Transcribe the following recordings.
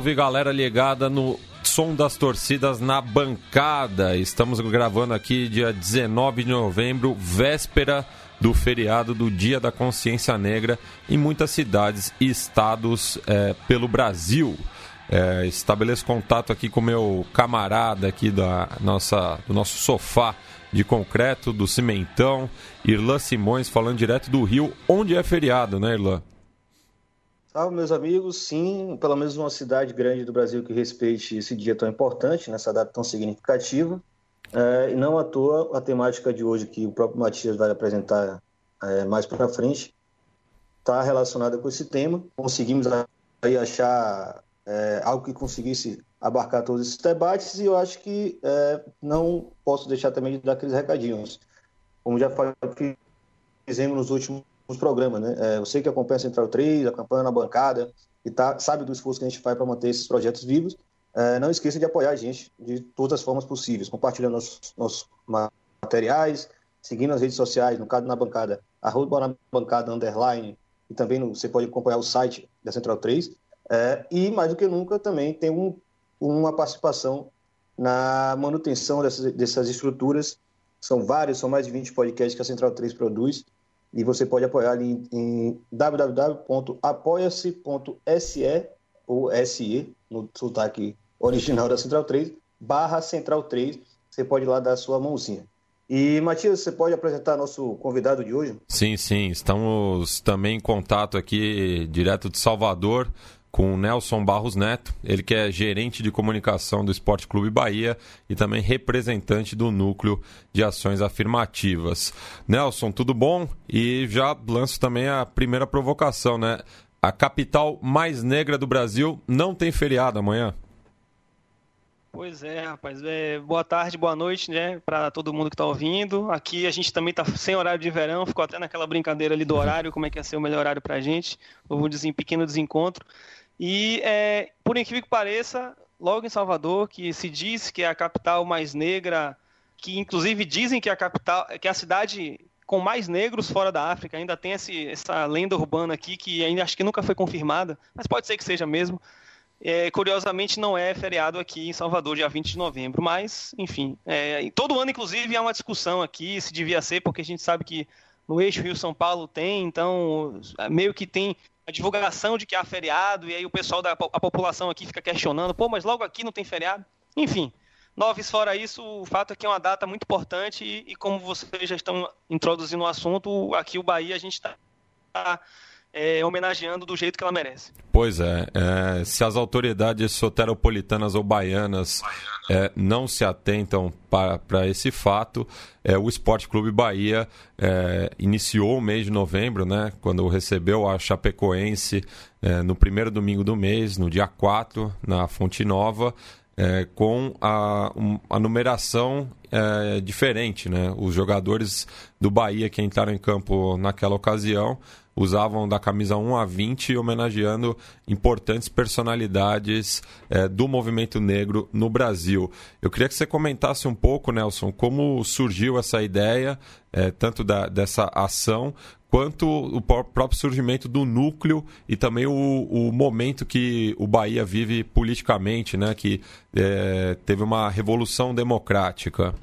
Salve galera ligada no som das torcidas na bancada. Estamos gravando aqui dia 19 de novembro, véspera do feriado do Dia da Consciência Negra em muitas cidades e estados é, pelo Brasil. É, estabeleço contato aqui com meu camarada aqui da nossa, do nosso sofá de concreto, do Cimentão, Irlan Simões, falando direto do Rio, onde é feriado, né, Irlan? Salve, meus amigos. Sim, pelo menos uma cidade grande do Brasil que respeite esse dia tão importante, nessa data tão significativa. É, e não à toa, a temática de hoje, que o próprio Matias vai apresentar é, mais para frente, está relacionada com esse tema. Conseguimos aí achar é, algo que conseguisse abarcar todos esses debates e eu acho que é, não posso deixar também de dar aqueles recadinhos. Como já fizemos nos últimos programas, né? É, sei que acompanha a Central 3, acompanha na bancada e tá, sabe do esforço que a gente faz para manter esses projetos vivos. É, não esqueça de apoiar a gente de todas as formas possíveis, compartilhando nossos, nossos materiais, seguindo as redes sociais, no caso na bancada, arroba na bancada underline, e também no, você pode acompanhar o site da Central 3. É, e mais do que nunca também tem um, uma participação na manutenção dessas, dessas estruturas. São vários, são mais de 20 podcasts que a Central 3 produz. E você pode apoiar ali em, www.apoia-se.se ou SE, no sotaque original da Central 3, barra Central 3. Você pode ir lá dar a sua mãozinha. E, Matias, você pode apresentar nosso convidado de hoje? Sim, sim. Estamos também em contato aqui, direto de Salvador, com o Nelson Barros Neto, ele que é gerente de comunicação do Esporte Clube Bahia e também representante do núcleo de ações afirmativas. Nelson, tudo bom? E já lanço também a primeira provocação, né? A capital mais negra do Brasil não tem feriado amanhã. Pois é, rapaz. É, boa tarde, boa noite, né, para todo mundo que está ouvindo. Aqui a gente também está sem horário de verão, ficou até naquela brincadeira ali do horário, como é que ia ser o melhor horário para a gente. Houve um pequeno desencontro. E, é, por incrível que pareça, logo em Salvador, que se diz que é a capital mais negra, que inclusive dizem que é a capital, que é a cidade com mais negros fora da África, ainda tem esse, essa lenda urbana aqui que ainda acho que nunca foi confirmada, mas pode ser que seja mesmo. É, curiosamente não é feriado aqui em Salvador, dia 20 de novembro, mas, enfim, é, todo ano, inclusive, há uma discussão aqui se devia ser, porque a gente sabe que no eixo Rio-São Paulo tem, então meio que tem a divulgação de que há feriado, e aí o pessoal da a população aqui fica questionando, pô, mas logo aqui não tem feriado? Enfim, Noves, fora isso, o fato é que é uma data muito importante e, e como vocês já estão introduzindo o assunto, aqui o Bahia a gente está é, homenageando do jeito que ela merece. Pois é, é se as autoridades soteropolitanas ou baianas é, não se atentam para esse fato, é, o Esporte Clube Bahia é, iniciou o mês de novembro, né, quando recebeu a Chapecoense é, no primeiro domingo do mês, no dia 4, na Fonte Nova, é, com a, um, a numeração é, diferente. Né? Os jogadores do Bahia que entraram em campo naquela ocasião usavam da camisa 1 a 20, homenageando importantes personalidades é, do movimento negro no Brasil. Eu queria que você comentasse um pouco, Nelson, como surgiu essa ideia, é, tanto da, dessa ação, quanto o próprio surgimento do núcleo e também o, o momento que o Bahia vive politicamente, né, que é, teve uma revolução democrática.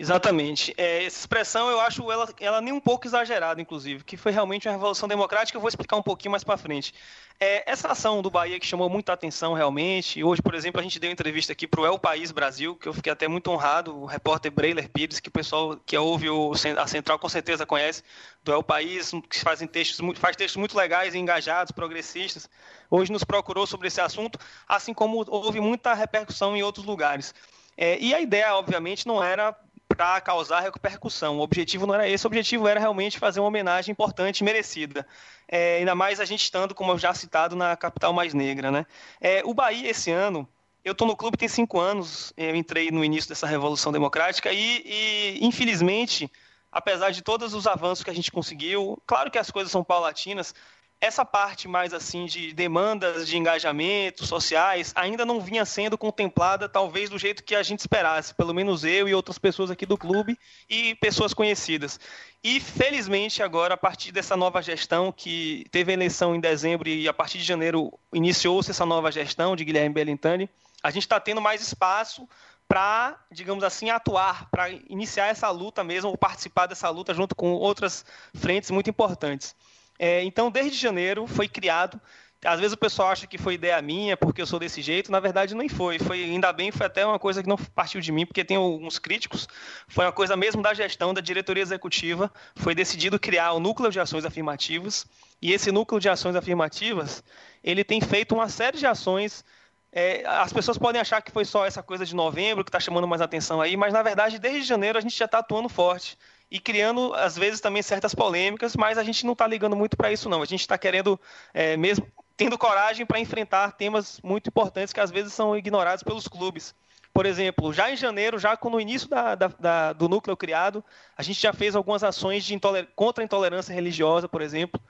Exatamente. É, essa expressão eu acho ela, ela nem um pouco exagerada, inclusive, que foi realmente uma revolução democrática. Eu vou explicar um pouquinho mais para frente. É, essa ação do Bahia que chamou muita atenção realmente. Hoje, por exemplo, a gente deu entrevista aqui para o El País Brasil, que eu fiquei até muito honrado. O repórter Breiler Pires, que o pessoal que ouve o, a Central com certeza conhece, do El País, que fazem textos, faz textos muito legais, engajados, progressistas. Hoje nos procurou sobre esse assunto, assim como houve muita repercussão em outros lugares. É, e a ideia, obviamente, não era para causar repercussão. O objetivo não era esse, o objetivo era realmente fazer uma homenagem importante e merecida. É, ainda mais a gente estando, como eu já citado, na capital mais negra. Né? É, o Bahia, esse ano, eu estou no clube tem cinco anos, eu entrei no início dessa Revolução Democrática e, e, infelizmente, apesar de todos os avanços que a gente conseguiu, claro que as coisas são paulatinas, essa parte mais assim de demandas de engajamento sociais ainda não vinha sendo contemplada talvez do jeito que a gente esperasse, pelo menos eu e outras pessoas aqui do clube e pessoas conhecidas. E felizmente agora a partir dessa nova gestão que teve eleição em dezembro e a partir de janeiro iniciou-se essa nova gestão de Guilherme Bellintani, a gente está tendo mais espaço para, digamos assim, atuar, para iniciar essa luta mesmo, ou participar dessa luta junto com outras frentes muito importantes. É, então, desde janeiro foi criado. Às vezes o pessoal acha que foi ideia minha, porque eu sou desse jeito. Na verdade, nem foi. Foi ainda bem, foi até uma coisa que não partiu de mim, porque tem alguns críticos. Foi uma coisa mesmo da gestão da diretoria executiva. Foi decidido criar o núcleo de ações afirmativas. E esse núcleo de ações afirmativas, ele tem feito uma série de ações é, as pessoas podem achar que foi só essa coisa de novembro que está chamando mais atenção aí, mas na verdade desde janeiro a gente já está atuando forte e criando, às vezes, também certas polêmicas, mas a gente não está ligando muito para isso, não. A gente está querendo, é, mesmo tendo coragem para enfrentar temas muito importantes que às vezes são ignorados pelos clubes. Por exemplo, já em janeiro, já no início da, da, da, do núcleo criado, a gente já fez algumas ações de contra a intolerância religiosa, por exemplo.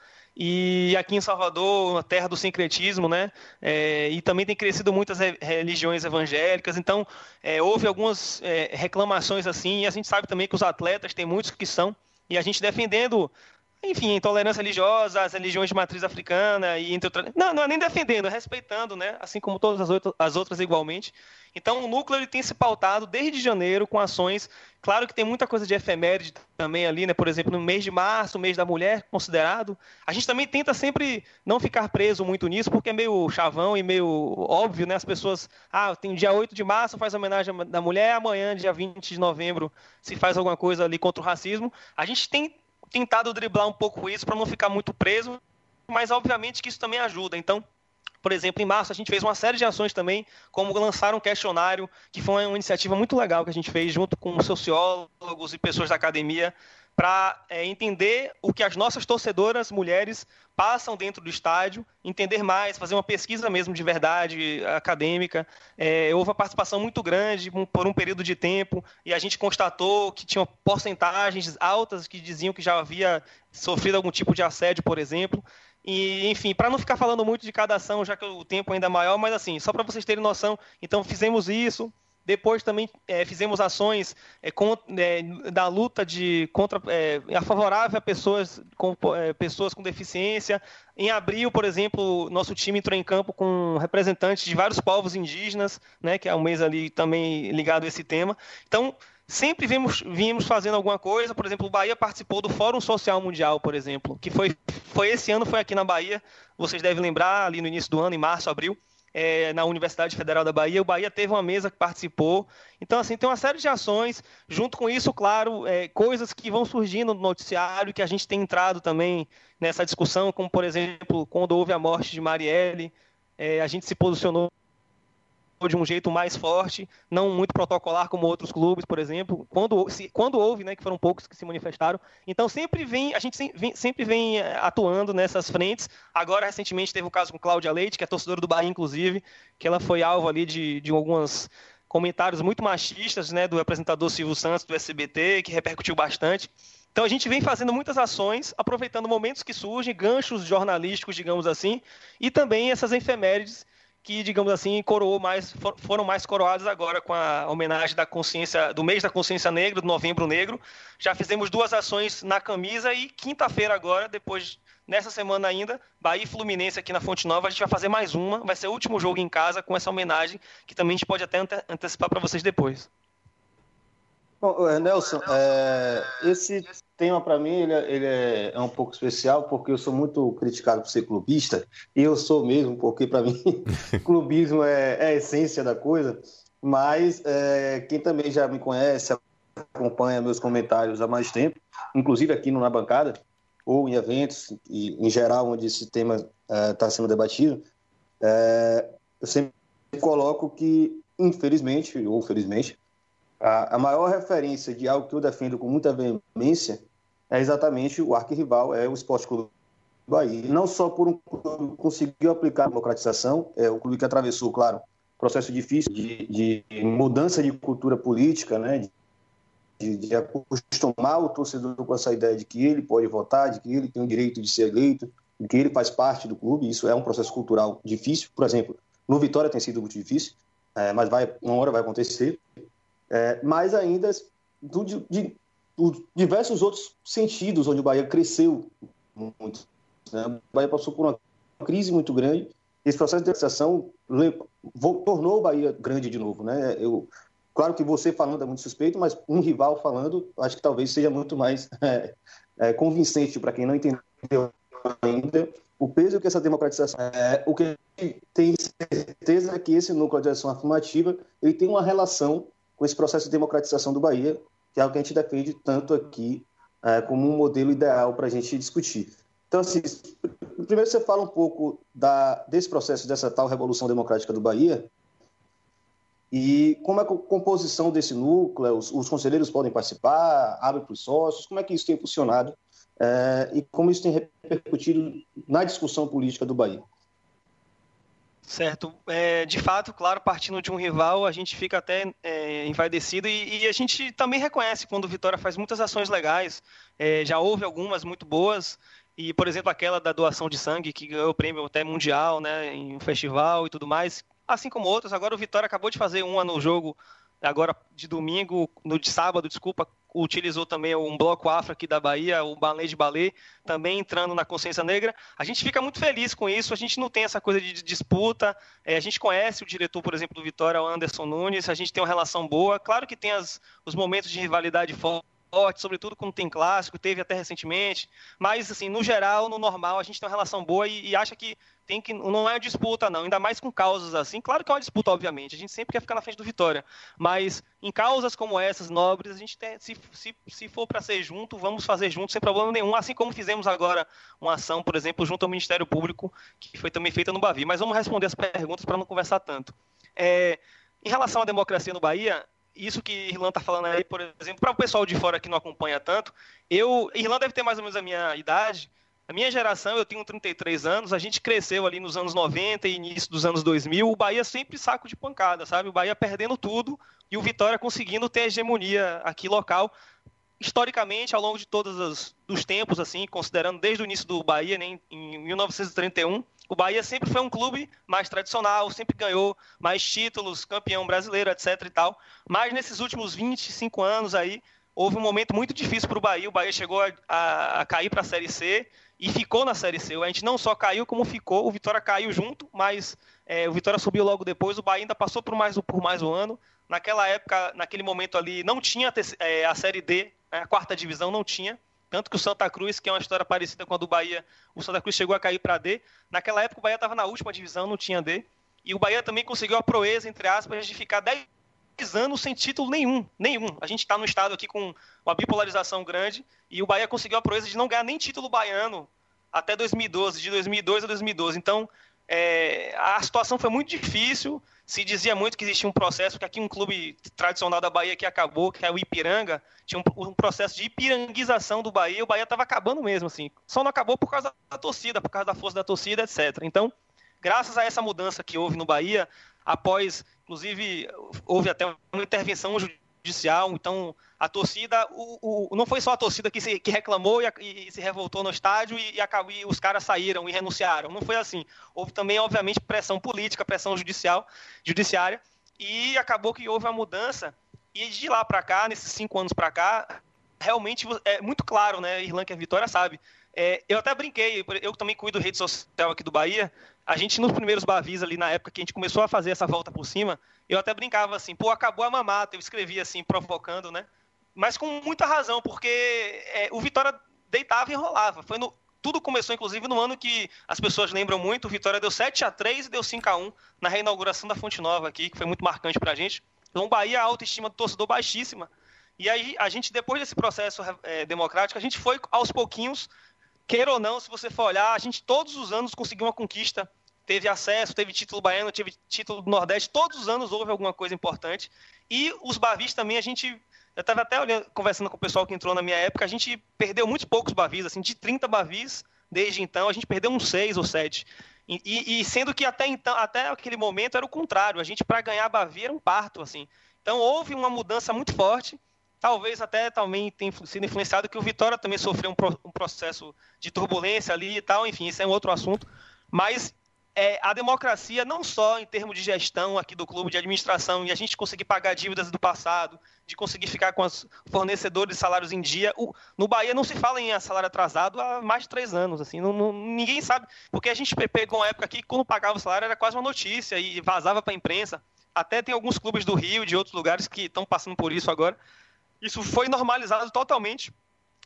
E aqui em Salvador, a terra do sincretismo, né? É, e também tem crescido muitas religiões evangélicas. Então, é, houve algumas é, reclamações assim. E a gente sabe também que os atletas, tem muitos que são. E a gente defendendo enfim, intolerância religiosa, as religiões de matriz africana e entre outras. Não, não é nem defendendo, é respeitando, né? Assim como todas as, outras, as outras igualmente. Então, o núcleo ele tem se pautado desde janeiro com ações. Claro que tem muita coisa de efeméride também ali, né? Por exemplo, no mês de março, mês da mulher, considerado. A gente também tenta sempre não ficar preso muito nisso, porque é meio chavão e meio óbvio, né? As pessoas, ah, tem dia 8 de março, faz homenagem da mulher, amanhã, dia 20 de novembro, se faz alguma coisa ali contra o racismo. A gente tem tentado driblar um pouco isso para não ficar muito preso, mas obviamente que isso também ajuda. Então, por exemplo, em março a gente fez uma série de ações também, como lançar um questionário, que foi uma iniciativa muito legal que a gente fez junto com sociólogos e pessoas da academia, para é, entender o que as nossas torcedoras mulheres passam dentro do estádio, entender mais, fazer uma pesquisa mesmo de verdade acadêmica. É, houve uma participação muito grande por um período de tempo e a gente constatou que tinham porcentagens altas que diziam que já havia sofrido algum tipo de assédio, por exemplo. E, enfim, para não ficar falando muito de cada ação, já que o tempo ainda é maior, mas assim, só para vocês terem noção, então fizemos isso, depois também é, fizemos ações é, com, é, da luta de contra é, a favorável a pessoas com é, pessoas com deficiência. Em abril, por exemplo, nosso time entrou em campo com representantes de vários povos indígenas, né, que é um mês ali também ligado a esse tema. Então, sempre vimos, vimos fazendo alguma coisa. Por exemplo, o Bahia participou do Fórum Social Mundial, por exemplo, que foi, foi esse ano, foi aqui na Bahia. Vocês devem lembrar, ali no início do ano, em março, abril é, na Universidade Federal da Bahia. O Bahia teve uma mesa que participou. Então, assim, tem uma série de ações. Junto com isso, claro, é, coisas que vão surgindo no noticiário, que a gente tem entrado também nessa discussão, como, por exemplo, quando houve a morte de Marielle, é, a gente se posicionou de um jeito mais forte, não muito protocolar como outros clubes, por exemplo, quando, se, quando houve, né, que foram poucos que se manifestaram. Então sempre vem, a gente sempre, sempre vem eh, atuando nessas frentes. Agora, recentemente, teve o um caso com Cláudia Leite, que é torcedora do Bahia, inclusive, que ela foi alvo ali de, de algumas comentários muito machistas, né, do apresentador Silvio Santos, do SBT, que repercutiu bastante. Então a gente vem fazendo muitas ações, aproveitando momentos que surgem, ganchos jornalísticos, digamos assim, e também essas efemérides que, digamos assim, coroou mais, foram mais coroados agora com a homenagem da consciência, do mês da consciência negra, do novembro negro. Já fizemos duas ações na camisa e quinta-feira agora, depois, nessa semana ainda, Bahia e Fluminense aqui na Fonte Nova, a gente vai fazer mais uma, vai ser o último jogo em casa com essa homenagem, que também a gente pode até antecipar para vocês depois. Bom, é, Nelson, é, esse tema para mim ele, é, ele é, é, um pouco especial porque eu sou muito criticado por ser clubista e eu sou mesmo porque para mim clubismo é, é, a essência da coisa. Mas é, quem também já me conhece, acompanha meus comentários há mais tempo, inclusive aqui no na bancada ou em eventos e em geral onde esse tema está sendo debatido, eu sempre coloco que infelizmente ou felizmente a maior referência de algo que eu defendo com muita veemência é exatamente o arquirrival, é o Esporte Clube Bahia. Não só por um clube conseguiu aplicar a democratização, é o clube que atravessou, claro, processo difícil de, de mudança de cultura política, né, de, de, acostumar o torcedor com essa ideia de que ele pode votar, de que ele tem o direito de ser eleito, que ele faz parte do clube, isso é um processo cultural difícil. Por exemplo, no Vitória tem sido muito difícil, é, mas vai, uma hora vai acontecer. É, mas ainda do, de, de, diversos outros sentidos onde o Bahia cresceu muito. Né? O Bahia passou por uma crise muito grande. Esse processo de democratização tornou o Bahia grande de novo. Né? Eu, claro que você falando é muito suspeito, mas um rival falando, acho que talvez seja muito mais é, é, convincente para quem não entendeu ainda o peso que essa democratização é, o que a gente tem certeza é que esse núcleo de ação afirmativa ele tem uma relação com esse processo de democratização do Bahia, que é o que a gente defende tanto aqui é, como um modelo ideal para a gente discutir. Então, assim, primeiro você fala um pouco da, desse processo, dessa tal revolução democrática do Bahia, e como é a composição desse núcleo, os, os conselheiros podem participar, abre para os sócios, como é que isso tem funcionado é, e como isso tem repercutido na discussão política do Bahia. Certo. É, de fato, claro, partindo de um rival, a gente fica até é, envaidecido e, e, a gente também reconhece quando o Vitória faz muitas ações legais. É, já houve algumas muito boas, e, por exemplo, aquela da doação de sangue, que ganhou o prêmio até mundial, né, em um festival e tudo mais, assim como outras. Agora o Vitória acabou de fazer uma no jogo, agora de domingo, no de sábado, desculpa, utilizou também um bloco afro aqui da Bahia, o Balé de Balé, também entrando na consciência negra. A gente fica muito feliz com isso, a gente não tem essa coisa de disputa, é, a gente conhece o diretor, por exemplo, do Vitória, o Anderson Nunes, a gente tem uma relação boa. Claro que tem as, os momentos de rivalidade forte, sobretudo quando tem clássico, teve até recentemente, mas assim, no geral, no normal, a gente tem uma relação boa e, e acha que tem que não é disputa não, ainda mais com causas assim. Claro que é uma disputa, obviamente. A gente sempre quer ficar na frente do Vitória, mas em causas como essas nobres, a gente tem, se, se, se for para ser junto, vamos fazer junto sem problema nenhum. Assim como fizemos agora uma ação, por exemplo, junto ao Ministério Público, que foi também feita no Bavi. Mas vamos responder as perguntas para não conversar tanto. É, em relação à democracia no Bahia, isso que Irlanda está falando aí, por exemplo, para o pessoal de fora que não acompanha tanto, eu, Irlanda deve ter mais ou menos a minha idade. A minha geração, eu tenho 33 anos, a gente cresceu ali nos anos 90 e início dos anos 2000, o Bahia sempre saco de pancada, sabe? O Bahia perdendo tudo e o Vitória conseguindo ter hegemonia aqui local. Historicamente, ao longo de todos os tempos, assim, considerando desde o início do Bahia, né, em 1931, o Bahia sempre foi um clube mais tradicional, sempre ganhou mais títulos, campeão brasileiro, etc e tal. Mas nesses últimos 25 anos aí, houve um momento muito difícil para o Bahia. O Bahia chegou a, a, a cair para a Série C e ficou na Série C. A gente não só caiu, como ficou. O Vitória caiu junto, mas é, o Vitória subiu logo depois. O Bahia ainda passou por mais, por mais um ano. Naquela época, naquele momento ali, não tinha é, a Série D, né, a quarta divisão não tinha. Tanto que o Santa Cruz, que é uma história parecida com a do Bahia, o Santa Cruz chegou a cair para D. Naquela época, o Bahia estava na última divisão, não tinha D. E o Bahia também conseguiu a proeza, entre aspas, de ficar 10 anos sem título nenhum. Nenhum. A gente está no estado aqui com uma bipolarização grande e o Bahia conseguiu a proeza de não ganhar nem título baiano até 2012, de 2002 a 2012. Então, é, a situação foi muito difícil. Se dizia muito que existia um processo, que aqui um clube tradicional da Bahia que acabou, que é o Ipiranga, tinha um, um processo de ipiranguização do Bahia, o Bahia estava acabando mesmo, assim. Só não acabou por causa da torcida, por causa da força da torcida, etc. Então, graças a essa mudança que houve no Bahia, após, inclusive, houve até uma intervenção judicial, então a torcida, o, o, não foi só a torcida que, se, que reclamou e, e, se revoltou no estádio e, e, acabou, e, os caras saíram e renunciaram. Não foi assim. Houve também, obviamente, pressão política, pressão judicial, judiciária, e acabou que houve uma mudança. E de lá para cá, nesses cinco anos para cá, realmente é muito claro, né? Irlanda que a Vitória sabe. É, eu até brinquei, eu também cuido rede social aqui do Bahia. A gente, nos primeiros Bavis ali, na época que a gente começou a fazer essa volta por cima, eu até brincava assim, pô, acabou a mamata. Eu escrevia assim, provocando, né? Mas com muita razão, porque é, o Vitória deitava e rolava. Foi no, tudo começou, inclusive, no ano que as pessoas lembram muito. O Vitória deu 7 a 3 e deu 5 a 1 na reinauguração da Fonte Nova aqui, que foi muito marcante pra gente. Então, Bahia, a autoestima do torcedor baixíssima. E aí, a gente, depois desse processo é, democrático, a gente foi aos pouquinhos queira ou não, se você for olhar, a gente todos os anos conseguiu uma conquista. Teve acesso, teve título baiano, teve título do Nordeste, todos os anos houve alguma coisa importante. E os Bavis também, a gente. Eu estava até olhando, conversando com o pessoal que entrou na minha época, a gente perdeu muitos poucos Bavis, assim, de 30 Bavis, desde então, a gente perdeu uns 6 ou 7. E, e, sendo que até então, até aquele momento era o contrário, a gente para ganhar a Bavi era um parto, assim. Então houve uma mudança muito forte talvez até também tenha sido influenciado que o Vitória também sofreu um, pro, um processo de turbulência ali e tal, enfim, isso é um outro assunto. Mas é, a democracia, não só em termos de gestão aqui do clube, de administração, e a gente conseguir pagar dívidas do passado, de conseguir ficar com os fornecedores de salários em dia. O, no Bahia não se fala em salário atrasado há mais de três anos. assim não, não, Ninguém sabe, porque a gente pegou uma época aqui que quando pagava o salário era quase uma notícia e vazava para a imprensa. Até tem alguns clubes do Rio, de outros lugares, que estão passando por isso agora. Isso foi normalizado totalmente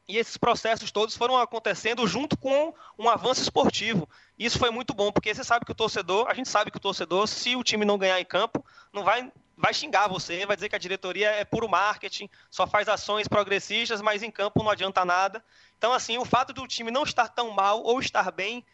e esses processos todos foram acontecendo junto com um avanço esportivo. Isso foi muito bom, porque você sabe que o torcedor, a gente sabe que o torcedor, se o time não ganhar em campo, não vai, vai xingar você, vai dizer que a diretoria é puro marketing, só faz ações progressistas, mas em campo não adianta nada. Então, assim, o fato do time não estar tão mal ou estar bem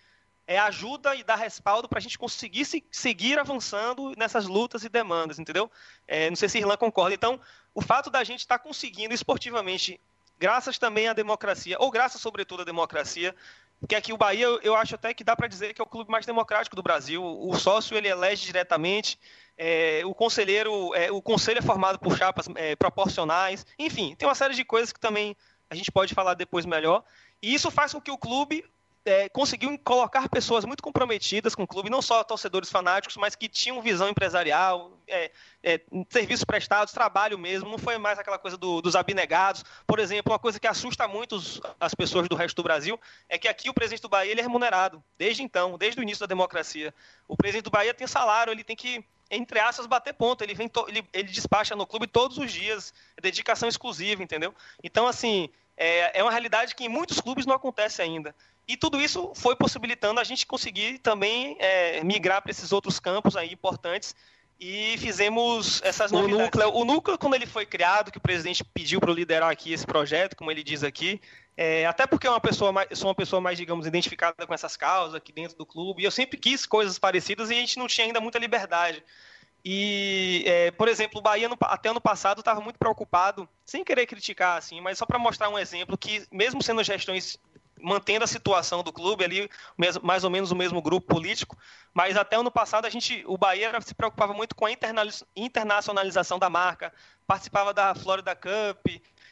é, ajuda e dá respaldo para a gente conseguir se, seguir avançando nessas lutas e demandas, entendeu? É, não sei se Irlan concorda. Então, o fato da gente estar tá conseguindo esportivamente graças também à democracia, ou graças sobretudo à democracia, porque aqui o Bahia, eu acho até que dá para dizer que é o clube mais democrático do Brasil. O sócio ele elege diretamente, é, o conselheiro, é, o conselho é formado por chapas é, proporcionais, enfim, tem uma série de coisas que também a gente pode falar depois melhor. E isso faz com que o clube é, conseguiu colocar pessoas muito comprometidas com o clube, não só torcedores fanáticos, mas que tinham visão empresarial, é, é, serviços prestados, trabalho mesmo, não foi mais aquela coisa do, dos abnegados. Por exemplo, uma coisa que assusta muito os, as pessoas do resto do Brasil é que aqui o presidente do Bahia ele é remunerado, desde então, desde o início da democracia. O presidente do Bahia tem salário, ele tem que entre aspas, bater ponto. Ele, vem ele, ele despacha no clube todos os dias, é dedicação exclusiva, entendeu? Então, assim, é, é uma realidade que em muitos clubes não acontece ainda. E tudo isso foi possibilitando a gente conseguir também é, migrar para esses outros campos aí importantes. E fizemos essas o Núcleo, o núcleo, quando ele foi criado, que o presidente pediu para eu liderar aqui esse projeto, como ele diz aqui, é, até porque é uma pessoa mais, sou uma pessoa mais, digamos, identificada com essas causas aqui dentro do clube, e eu sempre quis coisas parecidas e a gente não tinha ainda muita liberdade. E, é, por exemplo, o Bahia no, até ano passado estava muito preocupado, sem querer criticar, assim, mas só para mostrar um exemplo que, mesmo sendo gestões mantendo a situação do clube ali, mais ou menos o mesmo grupo político, mas até ano passado a gente, o Bahia se preocupava muito com a internacionalização da marca, participava da Florida Cup,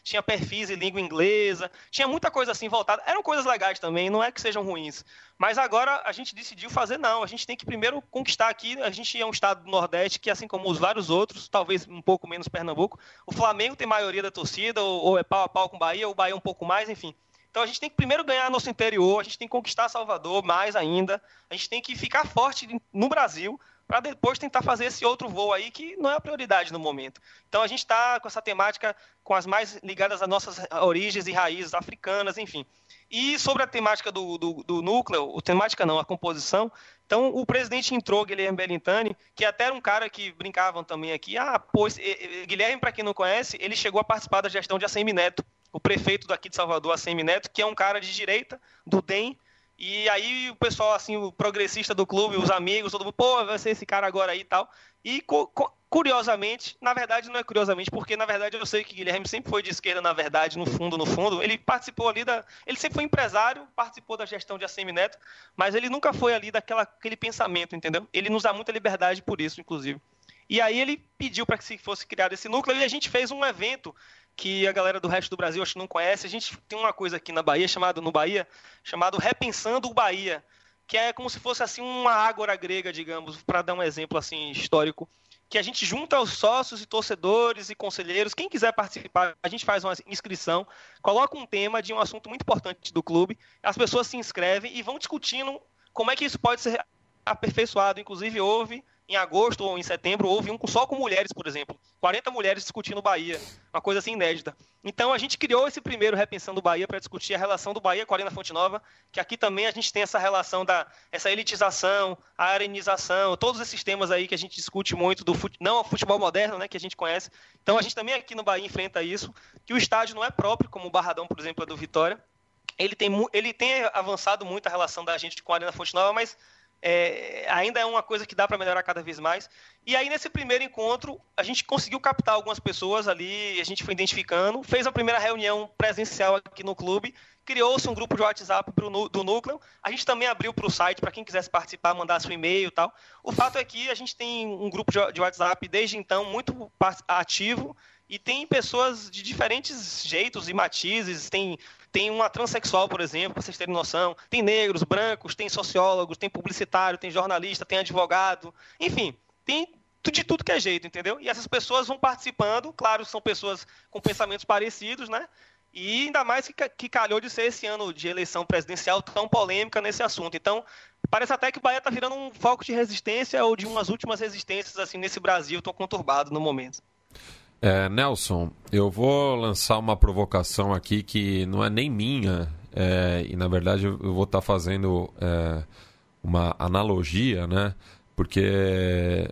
tinha perfis em língua inglesa, tinha muita coisa assim voltada. Eram coisas legais também, não é que sejam ruins. Mas agora a gente decidiu fazer não. A gente tem que primeiro conquistar aqui. A gente é um estado do Nordeste que, assim como os vários outros, talvez um pouco menos Pernambuco, o Flamengo tem maioria da torcida, ou, ou é pau a pau com o Bahia, ou o Bahia um pouco mais, enfim. Então a gente tem que primeiro ganhar nosso interior, a gente tem que conquistar Salvador mais ainda, a gente tem que ficar forte no Brasil para depois tentar fazer esse outro voo aí que não é a prioridade no momento. Então a gente está com essa temática com as mais ligadas às nossas origens e raízes africanas, enfim. E sobre a temática do, do, do núcleo, a temática não, a composição, então o presidente entrou, Guilherme Bellintani, que até era um cara que brincavam também aqui, ah, pois, Guilherme, para quem não conhece, ele chegou a participar da gestão de Assemi Neto, o prefeito daqui de Salvador, Assemi Neto, que é um cara de direita, do DEM, e aí o pessoal, assim, o progressista do clube, os amigos, todo mundo, pô, vai ser esse cara agora aí e tal. E curiosamente, na verdade não é curiosamente, porque na verdade eu sei que Guilherme sempre foi de esquerda, na verdade, no fundo, no fundo. Ele participou ali da. Ele sempre foi empresário, participou da gestão de Assemi Neto, mas ele nunca foi ali daquela aquele pensamento, entendeu? Ele nos dá muita liberdade por isso, inclusive. E aí ele pediu para que fosse criado esse núcleo e a gente fez um evento que a galera do resto do Brasil acho que não conhece. A gente tem uma coisa aqui na Bahia chamado no Bahia chamado Repensando o Bahia, que é como se fosse assim uma ágora grega, digamos, para dar um exemplo assim histórico, que a gente junta os sócios e torcedores e conselheiros, quem quiser participar, a gente faz uma inscrição, coloca um tema de um assunto muito importante do clube, as pessoas se inscrevem e vão discutindo como é que isso pode ser aperfeiçoado. Inclusive houve em agosto ou em setembro, houve um só com mulheres, por exemplo. 40 mulheres discutindo Bahia, uma coisa assim inédita. Então a gente criou esse primeiro Repensando Bahia para discutir a relação do Bahia com a Arena Fonte Nova, que aqui também a gente tem essa relação da essa elitização, a arenização, todos esses temas aí que a gente discute muito do fute, não futebol moderno, né, que a gente conhece. Então a gente também aqui no Bahia enfrenta isso, que o estádio não é próprio, como o Barradão, por exemplo, é do Vitória. Ele tem, ele tem avançado muito a relação da gente com a Arena Fonte Nova, mas é, ainda é uma coisa que dá para melhorar cada vez mais. E aí, nesse primeiro encontro, a gente conseguiu captar algumas pessoas ali, a gente foi identificando, fez a primeira reunião presencial aqui no clube, criou-se um grupo de WhatsApp pro, do núcleo. A gente também abriu para o site para quem quisesse participar, mandar seu e-mail e tal. O fato é que a gente tem um grupo de WhatsApp desde então muito ativo E tem pessoas de diferentes jeitos e matizes, tem, tem uma transexual, por exemplo, para vocês terem noção, tem negros, brancos, tem sociólogos, tem publicitário, tem jornalista, tem advogado, enfim, tem de tudo que é jeito, entendeu? E essas pessoas vão participando, claro, são pessoas com pensamentos parecidos, né? E ainda mais que, que calhou de ser esse ano de eleição presidencial tão polêmica nesse assunto. Então, parece até que o Bahia está virando um foco de resistência ou de umas últimas resistências assim nesse Brasil tão conturbado no momento. É, Nelson, eu vou lançar uma provocação aqui que não é nem minha, é, e na verdade eu vou estar tá fazendo é, uma analogia, né? Porque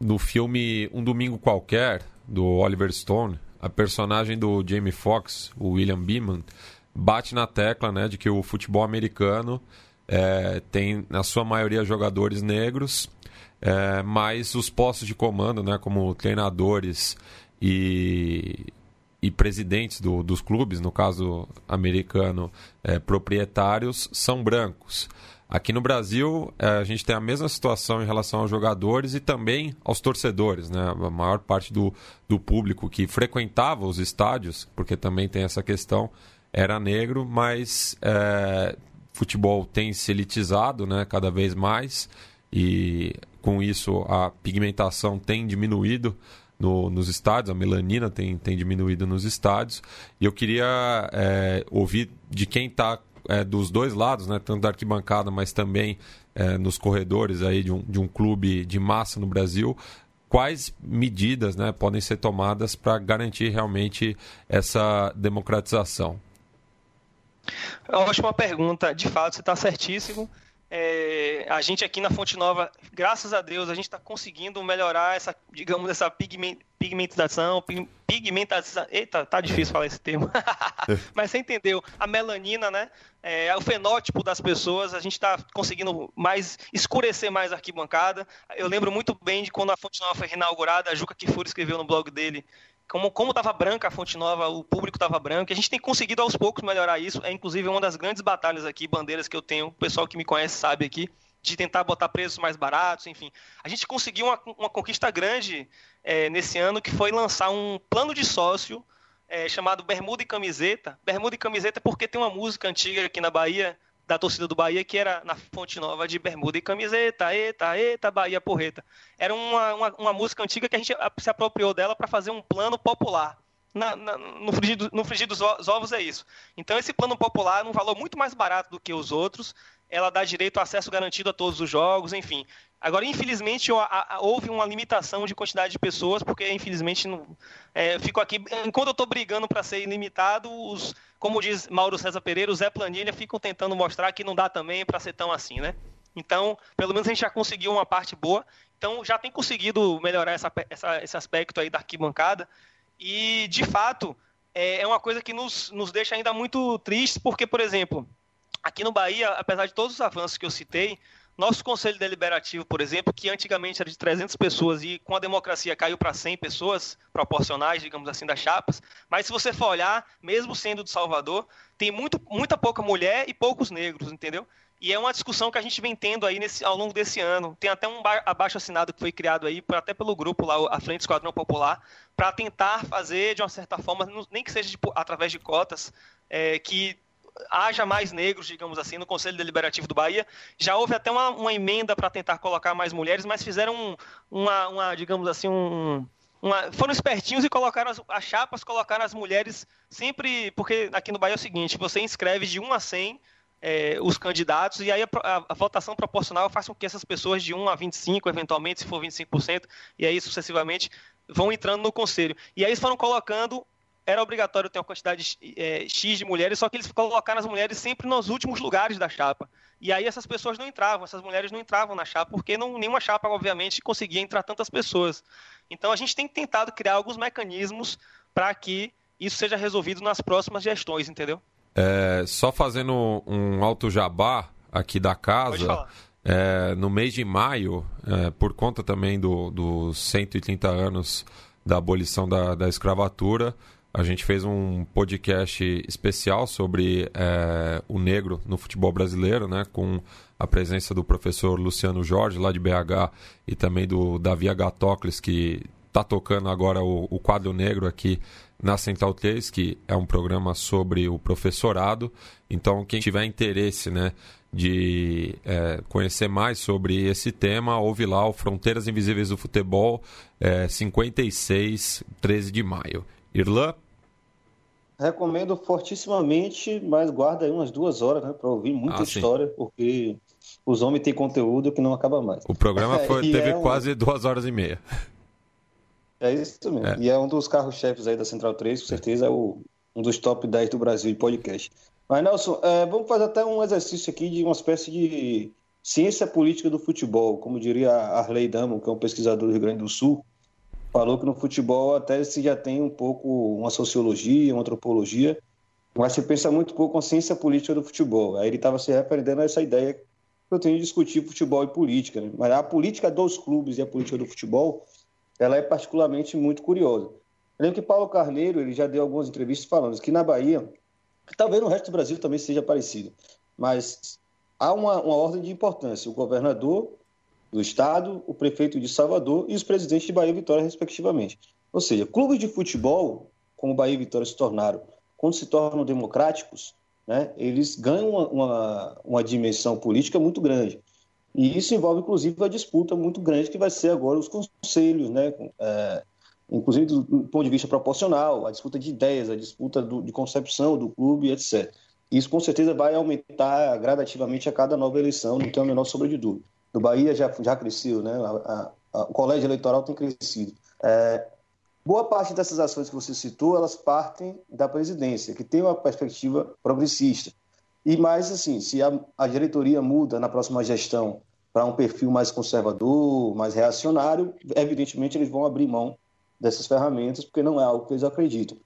no filme Um Domingo Qualquer, do Oliver Stone, a personagem do Jamie Foxx, o William Beeman, bate na tecla né, de que o futebol americano é, tem, na sua maioria, jogadores negros é, mas os postos de comando, né, como treinadores e, e presidentes do, dos clubes, no caso americano, é, proprietários, são brancos. Aqui no Brasil, é, a gente tem a mesma situação em relação aos jogadores e também aos torcedores. Né? A maior parte do, do público que frequentava os estádios, porque também tem essa questão, era negro, mas é, futebol tem se elitizado né, cada vez mais e com isso a pigmentação tem diminuído no, nos estádios, a melanina tem, tem diminuído nos estádios. E eu queria é, ouvir de quem está é, dos dois lados, né, tanto da arquibancada, mas também é, nos corredores aí de um, de um clube de massa no Brasil, quais medidas né, podem ser tomadas para garantir realmente essa democratização? Ótima pergunta. De fato, você está certíssimo. É, a gente aqui na Fonte Nova, graças a Deus, a gente está conseguindo melhorar essa, digamos, essa pigmentação, pigmentação, eita, tá difícil falar esse termo, mas você entendeu, a melanina, né, é, o fenótipo das pessoas, a gente está conseguindo mais, escurecer mais a arquibancada, eu lembro muito bem de quando a Fonte Nova foi reinaugurada, a Juca Kifuri escreveu no blog dele, como como estava branca a Fonte Nova, o público estava branco. A gente tem conseguido aos poucos melhorar isso. É inclusive uma das grandes batalhas aqui, bandeiras que eu tenho. O pessoal que me conhece sabe aqui de tentar botar preços mais baratos, enfim. A gente conseguiu uma, uma conquista grande é, nesse ano que foi lançar um plano de sócio é, chamado Bermuda e Camiseta. Bermuda e Camiseta porque tem uma música antiga aqui na Bahia da torcida do Bahia, que era na Fonte Nova de bermuda e camiseta, eita, eita, Bahia porreta. Era uma, uma, uma música antiga que a gente se apropriou dela para fazer um plano popular. Na, na, no, frigir, no frigir dos ovos é isso. Então, esse plano popular, num valor muito mais barato do que os outros, ela dá direito a acesso garantido a todos os jogos, enfim. Agora, infelizmente, houve uma limitação de quantidade de pessoas, porque, infelizmente, não, é, fico aqui. Enquanto eu estou brigando para ser ilimitado, os, como diz Mauro César Pereira, os Zé Planilha ficam tentando mostrar que não dá também para ser tão assim, né? Então, pelo menos a gente já conseguiu uma parte boa. Então, já tem conseguido melhorar essa, essa, esse aspecto aí da arquibancada. E, de fato, é, é uma coisa que nos, nos deixa ainda muito tristes, porque, por exemplo, aqui no Bahia, apesar de todos os avanços que eu citei, nosso Conselho Deliberativo, por exemplo, que antigamente era de 300 pessoas e com a democracia caiu para 100 pessoas, proporcionais, digamos assim, das chapas, mas se você for olhar, mesmo sendo de Salvador, tem muito, muita pouca mulher e poucos negros, entendeu? E é uma discussão que a gente vem tendo aí nesse, ao longo desse ano. Tem até um abaixo assinado que foi criado aí, até pelo grupo lá, a Frente Esquadrão Popular, para tentar fazer, de uma certa forma, nem que seja de, através de cotas, é, que haja mais negros, digamos assim, no Conselho Deliberativo do Bahia. Já houve até uma, uma emenda para tentar colocar mais mulheres, mas fizeram uma, uma digamos assim, um, uma, foram espertinhos e colocaram as, as, chapas, colocaram as mulheres sempre, porque aqui no Bahia é o seguinte, você inscreve de 1 a 100 é, os candidatos e aí a, a, a, votação proporcional faz com que essas pessoas de 1 a 25, eventualmente, se for 25%, e aí sucessivamente, vão entrando no conselho. E aí eles foram colocando era obrigatório ter uma quantidade é, X de mulheres, só que eles colocaram as mulheres sempre nos últimos lugares da chapa. E aí essas pessoas não entravam, essas mulheres não entravam na chapa, porque não, nenhuma chapa, obviamente, conseguia entrar tantas pessoas. Então a gente tem tentado criar alguns mecanismos para que isso seja resolvido nas próximas gestões, entendeu? É, só fazendo um alto jabá aqui da casa, é, no mês de maio, é, por conta também dos do 130 anos da abolição da, da escravatura, a gente fez um podcast especial sobre é, o negro no futebol brasileiro, né, com a presença do professor Luciano Jorge, lá de BH, e também do Davi Agatocles, que está tocando agora o, o quadro negro aqui na Central 3, que é um programa sobre o professorado. Então, quem tiver interesse né, de é, conhecer mais sobre esse tema, ouve lá o Fronteiras Invisíveis do Futebol, é, 56, 13 de maio. Irlã? Recomendo fortissimamente, mas guarda aí umas duas horas né, para ouvir muita ah, história, porque os homens têm conteúdo que não acaba mais. O programa foi, teve é um... quase duas horas e meia. É isso mesmo. É. E é um dos carros-chefes aí da Central 3, com certeza é o, um dos top 10 do Brasil de podcast. Mas, Nelson, é, vamos fazer até um exercício aqui de uma espécie de ciência política do futebol, como diria Arley Damo, que é um pesquisador do Rio Grande do Sul, falou que no futebol até se já tem um pouco uma sociologia, uma antropologia, mas se pensa muito pouco a ciência política do futebol. Aí ele estava se referendo a essa ideia que eu tenho de discutir futebol e política. Né? Mas a política dos clubes e a política do futebol ela é particularmente muito curiosa. Eu lembro que Paulo Carneiro ele já deu algumas entrevistas falando que na Bahia, talvez no resto do Brasil também seja parecido, mas há uma, uma ordem de importância: o governador do estado, o prefeito de Salvador e os presidentes de Bahia e Vitória, respectivamente. Ou seja, clubes de futebol, como Bahia e Vitória se tornaram, quando se tornam democráticos, né, eles ganham uma, uma, uma dimensão política muito grande. E isso envolve, inclusive, uma disputa muito grande que vai ser agora os conselhos, né? É, inclusive do, do, ponto de vista proporcional, a disputa de ideias, a disputa do, de concepção do clube, etc. Isso com certeza vai aumentar gradativamente a cada nova eleição, não tenho a menor sombra de dúvida. No Bahia já, já cresceu, né? A, a, o colégio eleitoral tem crescido. É, boa parte dessas ações que você citou, elas partem da presidência, que tem uma perspectiva progressista. E mais assim, se a, a diretoria muda na próxima gestão para um perfil mais conservador, mais reacionário, evidentemente eles vão abrir mão dessas ferramentas, porque não é algo que eles acreditam.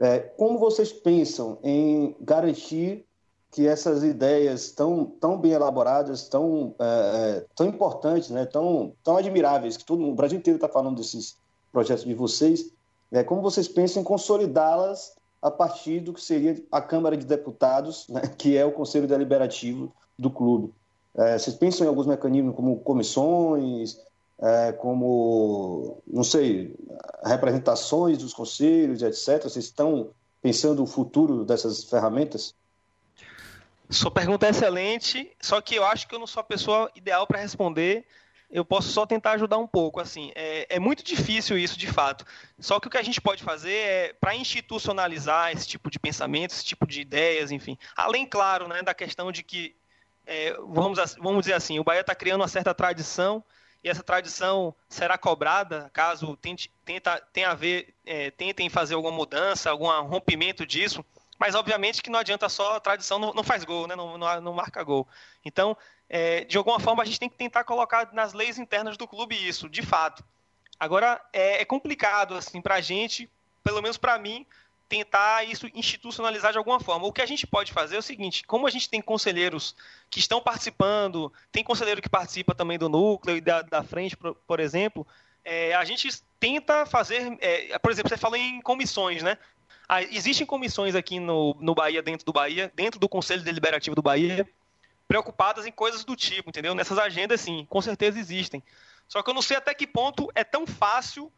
É, como vocês pensam em garantir que essas ideias tão, tão bem elaboradas, tão, é, é tão importantes, né, tão, tão admiráveis, que todo o Brasil inteiro está falando desses projetos de vocês, é, como vocês pensam em consolidá-las a partir do que seria a Câmara de Deputados, né, que é o Conselho Deliberativo do clube. É, vocês pensam em alguns mecanismos como comissões, é, como, não sei, representações dos conselhos, etc. Vocês estão pensando o futuro dessas ferramentas? Sua pergunta é excelente, só que eu acho que eu não sou a pessoa ideal para responder eu posso só tentar ajudar um pouco. Assim, é, é, muito difícil isso de fato. Só que o que a gente pode fazer é para institucionalizar esse tipo de pensamento, esse tipo de ideias, enfim. Além, claro, né, da questão de que é, vamos, vamos dizer assim, o Bahia está criando uma certa tradição e essa tradição será cobrada caso tente, tenta, tenha a ver, é, tentem fazer alguma mudança, algum rompimento disso. Mas obviamente que não adianta só a tradição não, não faz gol, né? não, não, não marca gol. Então é, de alguma forma a gente tem que tentar colocar nas leis internas do clube isso, de fato. Agora é, é complicado assim para a gente, pelo menos para mim, tentar isso institucionalizar de alguma forma. O que a gente pode fazer é o seguinte: como a gente tem conselheiros que estão participando, tem conselheiro que participa também do núcleo e da, da frente, por, por exemplo, é, a gente tenta fazer, é, por exemplo, você falou em comissões, né? Ah, existem comissões aqui no, no Bahia, dentro do Bahia, dentro do Conselho Deliberativo do Bahia, preocupadas em coisas do tipo, entendeu? Nessas agendas, sim, com certeza existem. Só que eu não sei até que ponto é tão fácil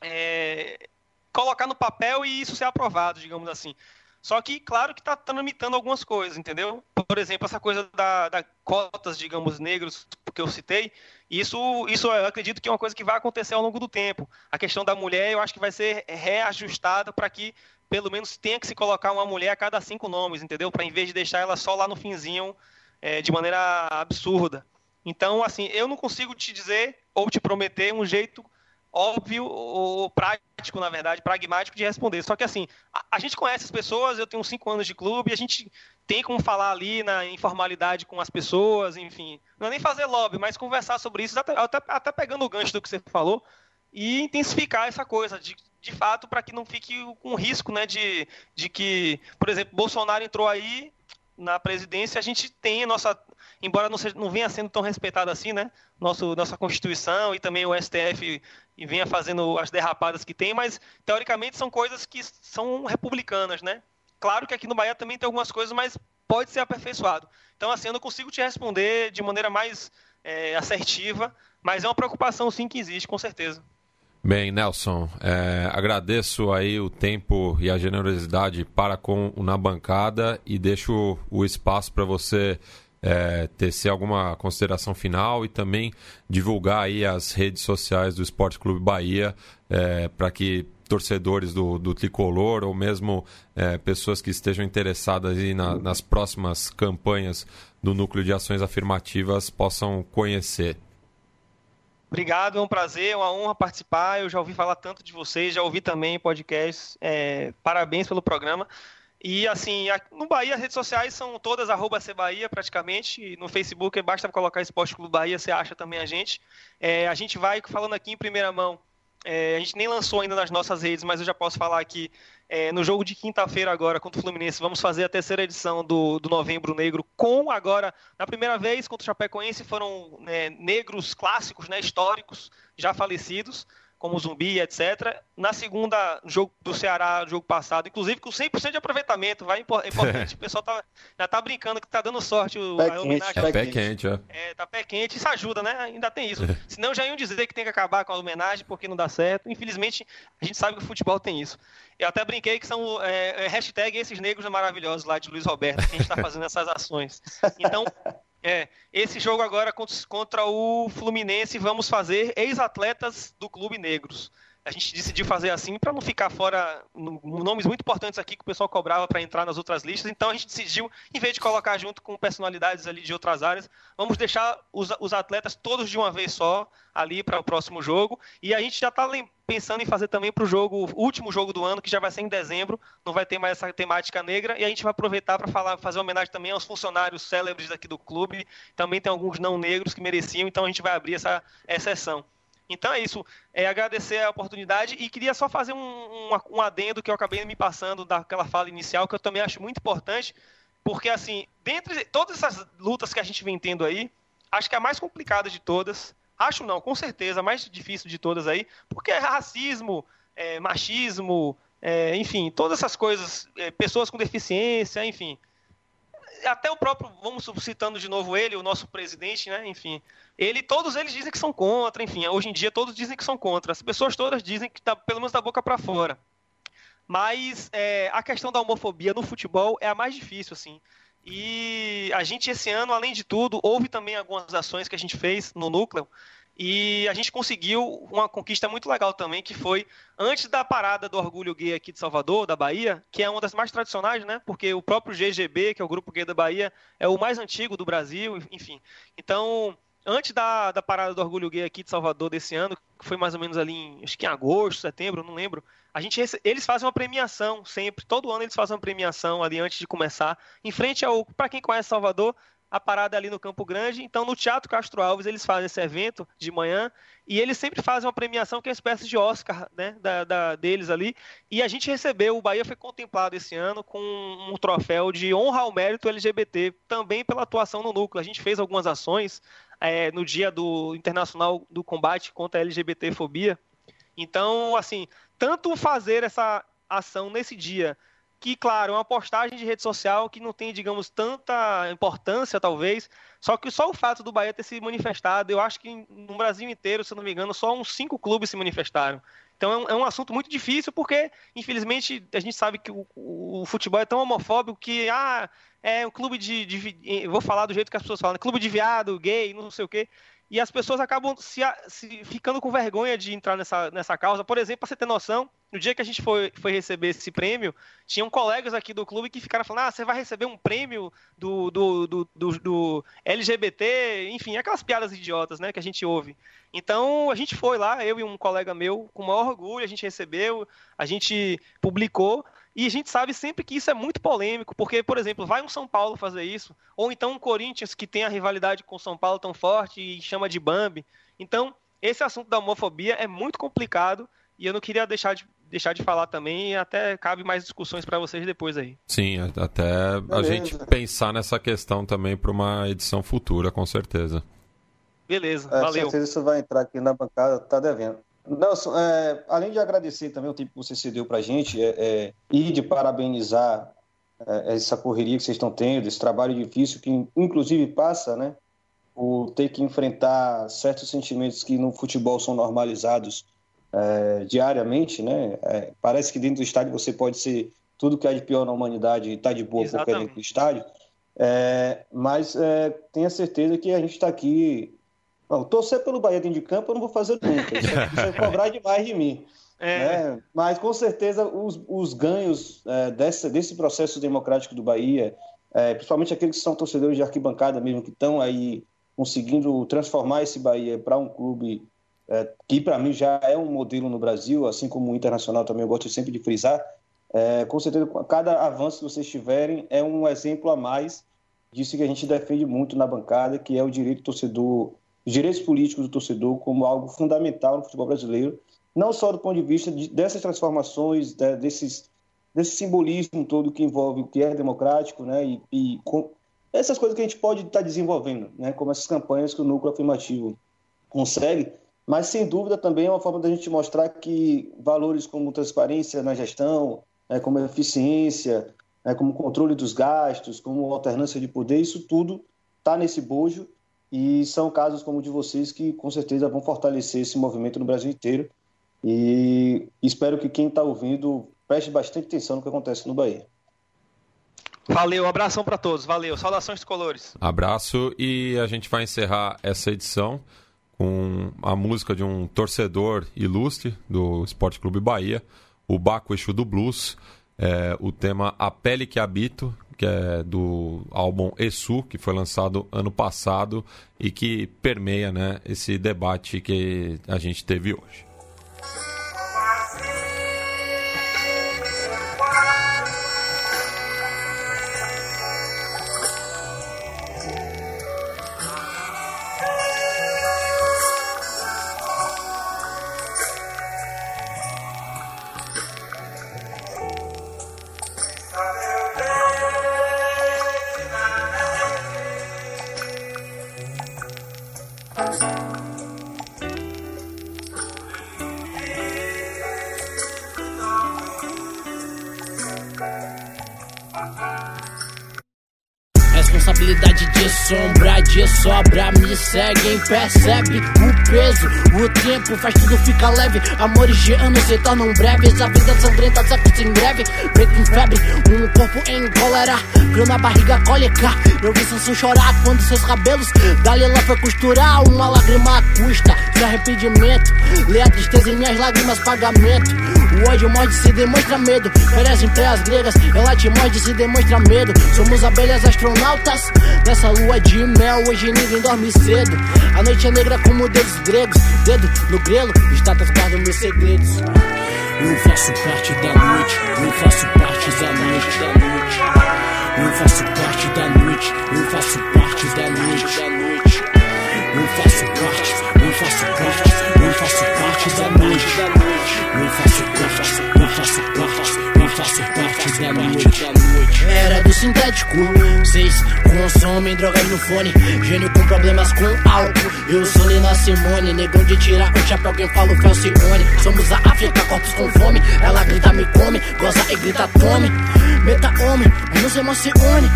é, colocar no papel e isso ser aprovado, digamos assim. Só que, claro que está tramitando algumas coisas, entendeu? Por exemplo, essa coisa da, da, cotas, digamos, negros, que eu citei, isso, isso eu acredito que é uma coisa que vai acontecer ao longo do tempo. A questão da mulher, eu acho que vai ser reajustada para que, pelo menos, tenha que se colocar uma mulher a cada cinco nomes, entendeu? Para, em vez de deixar ela só lá no finzinho, é, de maneira absurda. Então, assim, eu não consigo te dizer ou te prometer um jeito óbvio ou prático, na verdade, pragmático de responder. Só que, assim, a, a gente conhece as pessoas, eu tenho cinco anos de clube, a gente tem como falar ali na informalidade com as pessoas, enfim. Não é nem fazer lobby, mas conversar sobre isso, até, até, até pegando o gancho do que você falou, e intensificar essa coisa, de, de fato, para que não fique com risco, né, de, de que, por exemplo, Bolsonaro entrou aí, na presidência, a gente tem a nossa, embora não, seja, não venha sendo tão respeitado assim, né? Nosso, nossa Constituição e também o STF venha fazendo as derrapadas que tem, mas teoricamente são coisas que são republicanas, né? Claro que aqui no Bahia também tem algumas coisas, mas pode ser aperfeiçoado. Então, assim, eu não consigo te responder de maneira mais é, assertiva, mas é uma preocupação sim que existe, com certeza. Bem, Nelson, é, agradeço aí o tempo e a generosidade para com o Na Bancada e deixo o espaço para você é, tecer alguma consideração final e também divulgar aí as redes sociais do Esporte Clube Bahia é, para que torcedores do, do tricolor ou mesmo é, pessoas que estejam interessadas aí na, nas próximas campanhas do Núcleo de Ações Afirmativas possam conhecer. Obrigado, é um prazer, é uma honra participar. Eu já ouvi falar tanto de vocês, já ouvi também podcast. É, parabéns pelo programa. E assim, no Bahia as redes sociais são todas arroba Bahia praticamente. No Facebook basta colocar Esporte Clube Bahia, você acha também a gente. É, a gente vai falando aqui em primeira mão. É, a gente nem lançou ainda nas nossas redes, mas eu já posso falar aqui é, no jogo de quinta-feira agora contra o Fluminense, vamos fazer a terceira edição do, do Novembro Negro com agora, na primeira vez contra o Chapecoense foram né, negros clássicos, né, históricos, já falecidos como Zumbi, etc. Na segunda, jogo do Ceará, jogo passado, inclusive com 100% de aproveitamento, vai é importante. o pessoal tá, já tá brincando que tá dando sorte o, pé a homenagem. Quente, é pé quente, é. é. Tá pé quente, isso ajuda, né? Ainda tem isso. Senão já iam dizer que tem que acabar com a homenagem porque não dá certo. Infelizmente, a gente sabe que o futebol tem isso. Eu até brinquei que são é, é hashtag esses negros maravilhosos lá de Luiz Roberto, que a gente tá fazendo essas ações. Então, é, esse jogo agora contra o Fluminense, vamos fazer ex-atletas do Clube Negros. A gente decidiu fazer assim para não ficar fora nomes muito importantes aqui que o pessoal cobrava para entrar nas outras listas. Então a gente decidiu, em vez de colocar junto com personalidades ali de outras áreas, vamos deixar os, os atletas todos de uma vez só ali para o próximo jogo. E a gente já está pensando em fazer também para o jogo, o último jogo do ano, que já vai ser em dezembro, não vai ter mais essa temática negra. E a gente vai aproveitar para falar, fazer homenagem também aos funcionários célebres aqui do clube. Também tem alguns não negros que mereciam, então a gente vai abrir essa exceção. Então é isso. É agradecer a oportunidade e queria só fazer um, um, um adendo que eu acabei me passando daquela fala inicial, que eu também acho muito importante, porque assim, dentre todas essas lutas que a gente vem tendo aí, acho que a mais complicada de todas, acho não, com certeza, a mais difícil de todas aí, porque é racismo, é machismo, é, enfim, todas essas coisas, é, pessoas com deficiência, enfim até o próprio, vamos citando de novo ele, o nosso presidente, né? Enfim, ele, todos eles dizem que são contra, enfim, hoje em dia todos dizem que são contra. As pessoas todas dizem que tá pelo menos da boca para fora. Mas é, a questão da homofobia no futebol é a mais difícil, assim. E a gente esse ano, além de tudo, houve também algumas ações que a gente fez no núcleo e a gente conseguiu uma conquista muito legal também, que foi antes da parada do orgulho gay aqui de Salvador, da Bahia, que é uma das mais tradicionais, né? Porque o próprio GGB, que é o grupo gay da Bahia, é o mais antigo do Brasil, enfim. Então, antes da, da parada do orgulho gay aqui de Salvador desse ano, que foi mais ou menos ali em, acho que em agosto, setembro, não lembro, a gente eles fazem uma premiação sempre, todo ano eles fazem uma premiação ali antes de começar, em frente ao, para quem conhece Salvador, a parada ali no Campo Grande. Então, no Teatro Castro Alves, eles fazem esse evento de manhã e eles sempre fazem uma premiação que é uma espécie de Oscar né, da, da, deles ali. E a gente recebeu, o Bahia foi contemplado esse ano com um troféu de honra ao mérito LGBT, também pela atuação no núcleo. A gente fez algumas ações é, no dia do Internacional do Combate contra a LGBTfobia. Então, assim, tanto fazer essa ação nesse dia que, claro, é uma postagem de rede social que não tem, digamos, tanta importância, talvez. Só que só o fato do Bahia ter se manifestado, eu acho que no Brasil inteiro, se não me engano, só uns cinco clubes se manifestaram. Então é um, é um assunto muito difícil, porque, infelizmente, a gente sabe que o, o, futebol é tão homofóbico que, ah, é um clube de, de. Vou falar do jeito que as pessoas falam, clube de viado, gay, não sei o quê e as pessoas acabam se, se, ficando com vergonha de entrar nessa, nessa causa. Por exemplo, para você ter noção, no dia que a gente foi, foi receber esse prêmio, tinham colegas aqui do clube que ficaram falando: ah, você vai receber um prêmio do, do, do, do, do LGBT, enfim, aquelas piadas idiotas né, que a gente ouve. Então a gente foi lá, eu e um colega meu, com o maior orgulho, a gente recebeu, a gente publicou. E a gente sabe sempre que isso é muito polêmico, porque, por exemplo, vai um São Paulo fazer isso, ou então um Corinthians que tem a rivalidade com o São Paulo tão forte e chama de Bambi. Então, esse assunto da homofobia é muito complicado e eu não queria deixar de, deixar de falar também, e até cabe mais discussões para vocês depois aí. Sim, até Beleza. a gente pensar nessa questão também para uma edição futura, com certeza. Beleza, é, valeu. Com certeza isso vai entrar aqui na bancada, tá devendo. Nelson, é, além de agradecer também o tempo que você cedeu para a gente é, é, e de parabenizar é, essa correria que vocês estão tendo, esse trabalho difícil que inclusive passa, né, o ter que enfrentar certos sentimentos que no futebol são normalizados é, diariamente, né? É, parece que dentro do estádio você pode ser tudo que há de pior na humanidade e está de boa Exatamente. porque é dentro do estádio. É, mas tenha certeza que a gente está aqui. Bom, torcer pelo Bahia dentro de campo eu não vou fazer nunca. Isso, é, é cobrar demais de mim. É. Né? Mas com certeza os, os ganhos é, dessa, desse processo democrático do Bahia, é, principalmente aqueles que são torcedores de arquibancada mesmo, que estão aí conseguindo transformar esse Bahia para um clube é, que para mim já é um modelo no Brasil, assim como o Internacional também eu gosto sempre de frisar, é, com certeza, cada avanço que vocês tiverem é um exemplo a mais disso que a gente defende muito na bancada, que é o direito do torcedor, os direitos políticos do torcedor como algo fundamental no futebol brasileiro, não só do ponto de vista de, dessas transformações, de, desses, desse simbolismo todo que envolve o que é democrático, né, e, e com essas coisas que a gente pode estar desenvolvendo, né, como essas campanhas que o núcleo afirmativo consegue, mas sem dúvida também é uma forma da gente mostrar que valores como transparência na gestão, né, como eficiência, né, como controle dos gastos, como alternância de poder, isso tudo está nesse bojo e são casos como o de vocês que com certeza vão fortalecer esse movimento no Brasil inteiro e espero que quem está ouvindo preste bastante atenção no que acontece no Bahia. Valeu, abração para todos, valeu, saudações colores. Abraço e a gente vai encerrar essa edição com a música de um torcedor ilustre do Esporte Clube Bahia, o Baco Exu do Blues, é, o tema A Pele que Habito, que é do álbum Exu, que foi lançado ano passado e que permeia né, esse debate que a gente teve hoje. Seguem, percebe o peso, o tempo faz tudo ficar leve. Amores de anos se tornam breves, a vida sangrenta seca em breve. Preto em febre, um corpo em cólera, frio na barriga cólica. Eu vi Sansão chorar quando seus cabelos Dalila foi costurar uma lágrima custa de arrependimento. Lê a tristeza em minhas lágrimas, pagamento. O ódio morde se demonstra medo. Perecem praias gregas, ela te morde se demonstra medo. Somos abelhas astronautas nessa lua de mel. Hoje ninguém dorme cedo. A noite é negra como deuses gregos. Dedo no grelo, estátuas guardam meus segredos. Eu faço parte da noite, eu faço parte da noite, da noite. Eu faço parte da noite, eu faço parte da noite, da noite. Eu faço parte, faço parte, eu faço parte da noite. Eu faço parte, eu faço parte, eu faço parte da noite. Era do sintético, vocês consomem drogas no fone. Gênio com problemas com álcool. Eu sou Nina Simone, negão de tirar o chapéu, quem fala o Felcione. Somos a África, corpos com fome. Ela grita, me come, goza e grita, tome. Meta homem, não se emocione,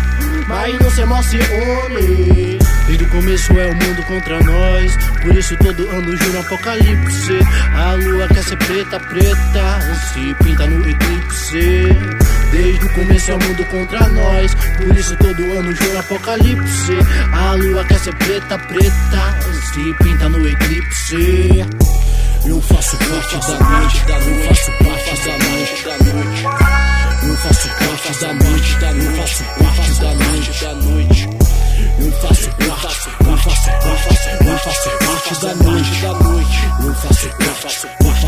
mas não se emocione começo é o mundo contra nós. Por isso todo ano jura um apocalipse. A lua quer ser preta, preta, se pinta no eclipse. Desde o começo é o mundo contra nós. Por isso todo ano jura um apocalipse. A lua quer ser preta, preta, se pinta no eclipse. Eu faço parte da noite, eu faço parte da noite, da noite. Eu faço parte da noite, eu faço parte da noite, da noite. Eu faço parte, eu faço parte, eu faço parte da noite. Eu faço parte, eu faço parte.